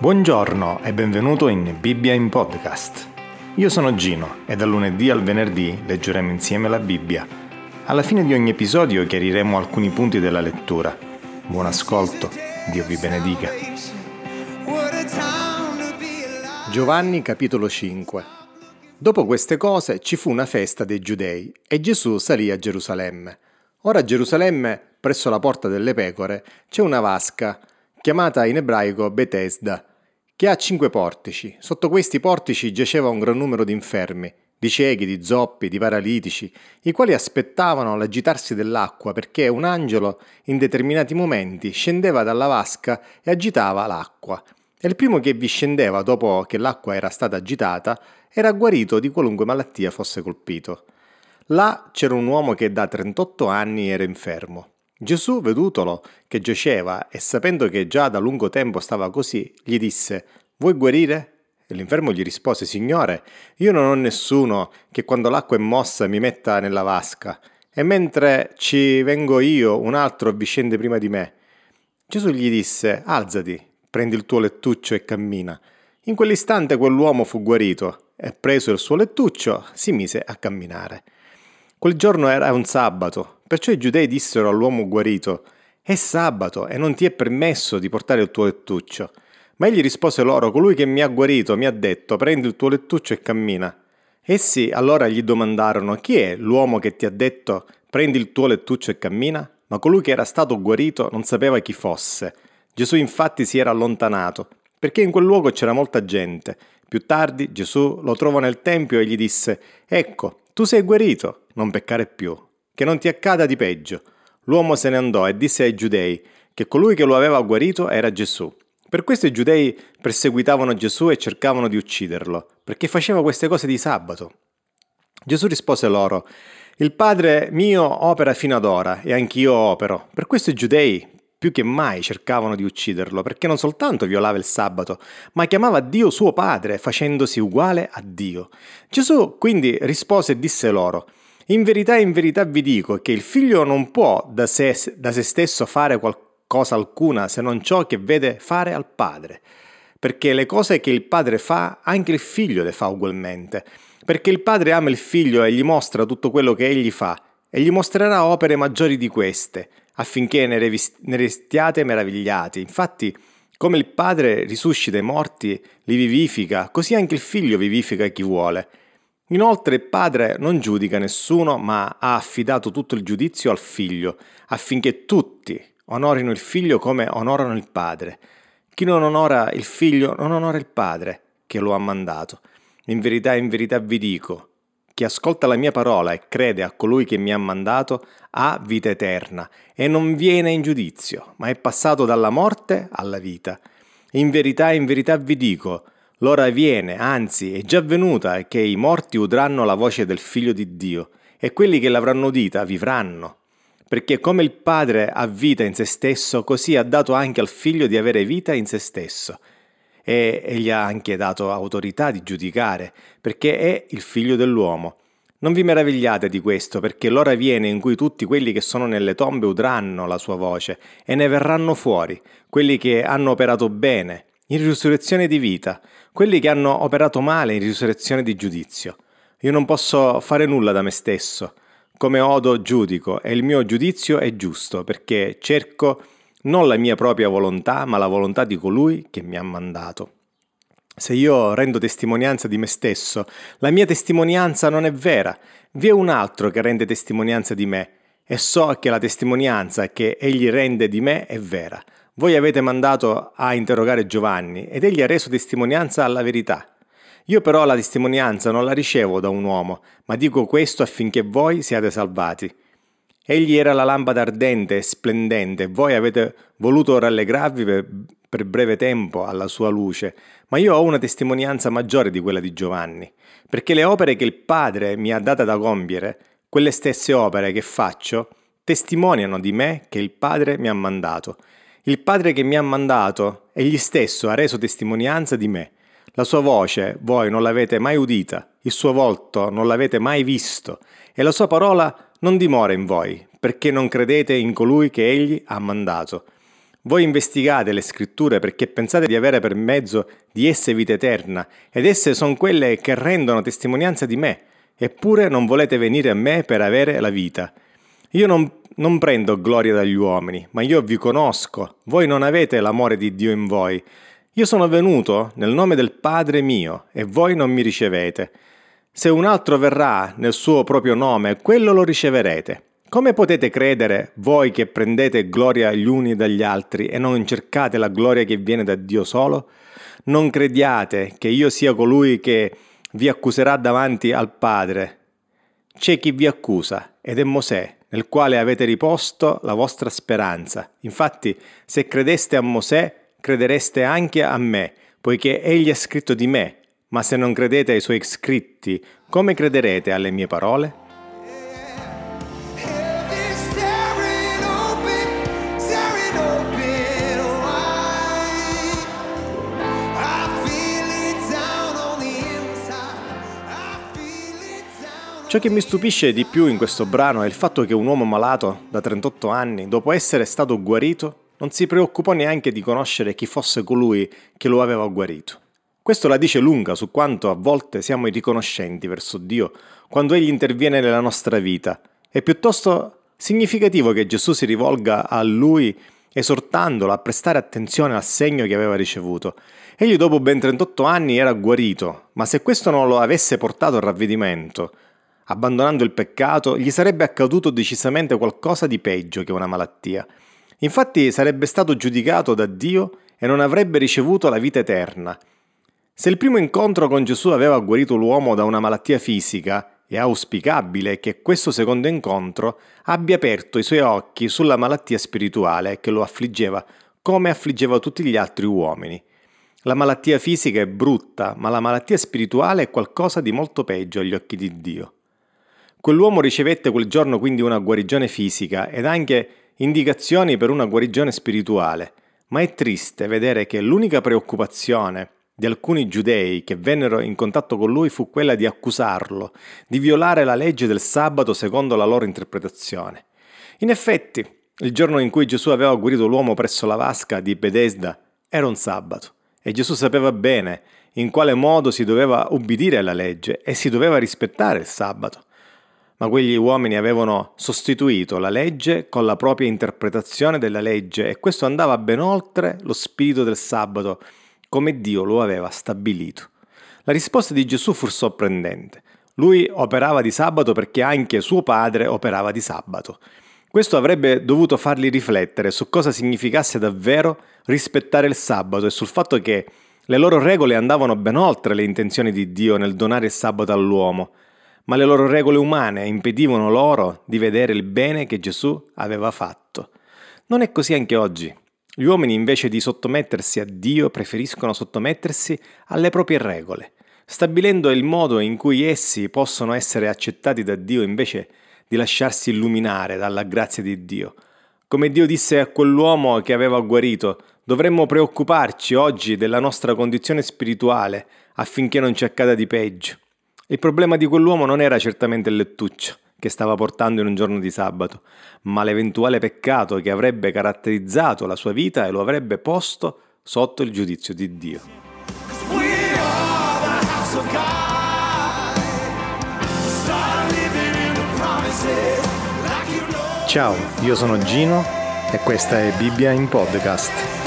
Buongiorno e benvenuto in Bibbia in Podcast. Io sono Gino e dal lunedì al venerdì leggeremo insieme la Bibbia. Alla fine di ogni episodio chiariremo alcuni punti della lettura. Buon ascolto, Dio vi benedica. Giovanni capitolo 5 Dopo queste cose ci fu una festa dei giudei e Gesù salì a Gerusalemme. Ora a Gerusalemme, presso la porta delle pecore, c'è una vasca, chiamata in ebraico Bethesda, che ha cinque portici. Sotto questi portici giaceva un gran numero di infermi, di ciechi, di zoppi, di paralitici, i quali aspettavano l'agitarsi dell'acqua perché un angelo in determinati momenti scendeva dalla vasca e agitava l'acqua. E il primo che vi scendeva dopo che l'acqua era stata agitata era guarito di qualunque malattia fosse colpito. Là c'era un uomo che da 38 anni era infermo. Gesù, vedutolo che giaceva e sapendo che già da lungo tempo stava così, gli disse, Vuoi guarire? E l'infermo gli rispose, Signore, io non ho nessuno che quando l'acqua è mossa mi metta nella vasca, e mentre ci vengo io, un altro vi scende prima di me. Gesù gli disse, Alzati, prendi il tuo lettuccio e cammina. In quell'istante quell'uomo fu guarito, e preso il suo lettuccio si mise a camminare. Quel giorno era un sabato, Perciò i giudei dissero all'uomo guarito, è sabato e non ti è permesso di portare il tuo lettuccio. Ma egli rispose loro, colui che mi ha guarito mi ha detto, prendi il tuo lettuccio e cammina. Essi allora gli domandarono, chi è l'uomo che ti ha detto, prendi il tuo lettuccio e cammina? Ma colui che era stato guarito non sapeva chi fosse. Gesù infatti si era allontanato, perché in quel luogo c'era molta gente. Più tardi Gesù lo trovò nel Tempio e gli disse, ecco, tu sei guarito, non peccare più che non ti accada di peggio. L'uomo se ne andò e disse ai giudei che colui che lo aveva guarito era Gesù. Per questo i giudei perseguitavano Gesù e cercavano di ucciderlo, perché faceva queste cose di sabato. Gesù rispose loro, Il Padre mio opera fino ad ora e anch'io opero. Per questo i giudei più che mai cercavano di ucciderlo, perché non soltanto violava il sabato, ma chiamava Dio suo Padre, facendosi uguale a Dio. Gesù quindi rispose e disse loro, in verità, in verità vi dico che il figlio non può da sé, da se stesso fare qualcosa alcuna se non ciò che vede fare al padre. Perché le cose che il padre fa, anche il figlio le fa ugualmente. Perché il padre ama il figlio e gli mostra tutto quello che egli fa, e gli mostrerà opere maggiori di queste, affinché ne, revist- ne restiate meravigliati. Infatti, come il padre risuscita i morti, li vivifica, così anche il figlio vivifica chi vuole. Inoltre il padre non giudica nessuno, ma ha affidato tutto il giudizio al figlio, affinché tutti onorino il figlio come onorano il padre. Chi non onora il figlio non onora il padre che lo ha mandato. In verità, in verità vi dico, chi ascolta la mia parola e crede a colui che mi ha mandato ha vita eterna e non viene in giudizio, ma è passato dalla morte alla vita. In verità, in verità vi dico, L'ora viene, anzi è già venuta, che i morti udranno la voce del Figlio di Dio, e quelli che l'avranno udita vivranno. Perché come il Padre ha vita in se stesso, così ha dato anche al Figlio di avere vita in se stesso. E egli ha anche dato autorità di giudicare, perché è il Figlio dell'uomo. Non vi meravigliate di questo, perché l'ora viene in cui tutti quelli che sono nelle tombe udranno la sua voce, e ne verranno fuori, quelli che hanno operato bene, in risurrezione di vita, quelli che hanno operato male in risurrezione di giudizio. Io non posso fare nulla da me stesso. Come odo giudico e il mio giudizio è giusto perché cerco non la mia propria volontà, ma la volontà di colui che mi ha mandato. Se io rendo testimonianza di me stesso, la mia testimonianza non è vera. Vi è un altro che rende testimonianza di me e so che la testimonianza che egli rende di me è vera. Voi avete mandato a interrogare Giovanni ed egli ha reso testimonianza alla verità. Io però la testimonianza non la ricevo da un uomo, ma dico questo affinché voi siate salvati. Egli era la lampada ardente e splendente, voi avete voluto rallegrarvi per, per breve tempo alla sua luce, ma io ho una testimonianza maggiore di quella di Giovanni, perché le opere che il Padre mi ha date da compiere, quelle stesse opere che faccio, testimoniano di me che il Padre mi ha mandato. Il Padre che mi ha mandato, egli stesso ha reso testimonianza di me. La sua voce voi non l'avete mai udita, il suo volto non l'avete mai visto, e la sua parola non dimora in voi, perché non credete in colui che egli ha mandato. Voi investigate le scritture perché pensate di avere per mezzo di esse vita eterna, ed esse sono quelle che rendono testimonianza di me, eppure non volete venire a me per avere la vita. Io non, non prendo gloria dagli uomini, ma io vi conosco, voi non avete l'amore di Dio in voi. Io sono venuto nel nome del Padre mio, e voi non mi ricevete. Se un altro verrà nel suo proprio nome, quello lo riceverete. Come potete credere, voi che prendete gloria gli uni dagli altri e non cercate la gloria che viene da Dio solo? Non crediate che io sia colui che vi accuserà davanti al Padre. C'è chi vi accusa, ed è Mosè, nel quale avete riposto la vostra speranza. Infatti, se credeste a Mosè, credereste anche a me, poiché egli ha scritto di me. Ma se non credete ai suoi scritti, come crederete alle mie parole? Ciò che mi stupisce di più in questo brano è il fatto che un uomo malato da 38 anni, dopo essere stato guarito, non si preoccupò neanche di conoscere chi fosse colui che lo aveva guarito. Questo la dice lunga su quanto a volte siamo irriconoscenti verso Dio quando Egli interviene nella nostra vita. È piuttosto significativo che Gesù si rivolga a Lui esortandolo a prestare attenzione al segno che aveva ricevuto. Egli dopo ben 38 anni era guarito, ma se questo non lo avesse portato al ravvedimento, abbandonando il peccato, gli sarebbe accaduto decisamente qualcosa di peggio che una malattia. Infatti sarebbe stato giudicato da Dio e non avrebbe ricevuto la vita eterna. Se il primo incontro con Gesù aveva guarito l'uomo da una malattia fisica, è auspicabile che questo secondo incontro abbia aperto i suoi occhi sulla malattia spirituale che lo affliggeva come affliggeva tutti gli altri uomini. La malattia fisica è brutta, ma la malattia spirituale è qualcosa di molto peggio agli occhi di Dio. Quell'uomo ricevette quel giorno quindi una guarigione fisica ed anche indicazioni per una guarigione spirituale, ma è triste vedere che l'unica preoccupazione di alcuni giudei che vennero in contatto con lui fu quella di accusarlo di violare la legge del sabato secondo la loro interpretazione. In effetti, il giorno in cui Gesù aveva guarito l'uomo presso la vasca di Bethesda era un sabato e Gesù sapeva bene in quale modo si doveva ubbidire alla legge e si doveva rispettare il sabato ma quegli uomini avevano sostituito la legge con la propria interpretazione della legge e questo andava ben oltre lo spirito del sabato, come Dio lo aveva stabilito. La risposta di Gesù fu sorprendente. Lui operava di sabato perché anche suo padre operava di sabato. Questo avrebbe dovuto farli riflettere su cosa significasse davvero rispettare il sabato e sul fatto che le loro regole andavano ben oltre le intenzioni di Dio nel donare il sabato all'uomo ma le loro regole umane impedivano loro di vedere il bene che Gesù aveva fatto. Non è così anche oggi. Gli uomini invece di sottomettersi a Dio preferiscono sottomettersi alle proprie regole, stabilendo il modo in cui essi possono essere accettati da Dio invece di lasciarsi illuminare dalla grazia di Dio. Come Dio disse a quell'uomo che aveva guarito, dovremmo preoccuparci oggi della nostra condizione spirituale affinché non ci accada di peggio. Il problema di quell'uomo non era certamente il lettuccio che stava portando in un giorno di sabato, ma l'eventuale peccato che avrebbe caratterizzato la sua vita e lo avrebbe posto sotto il giudizio di Dio. Ciao, io sono Gino e questa è Bibbia in podcast.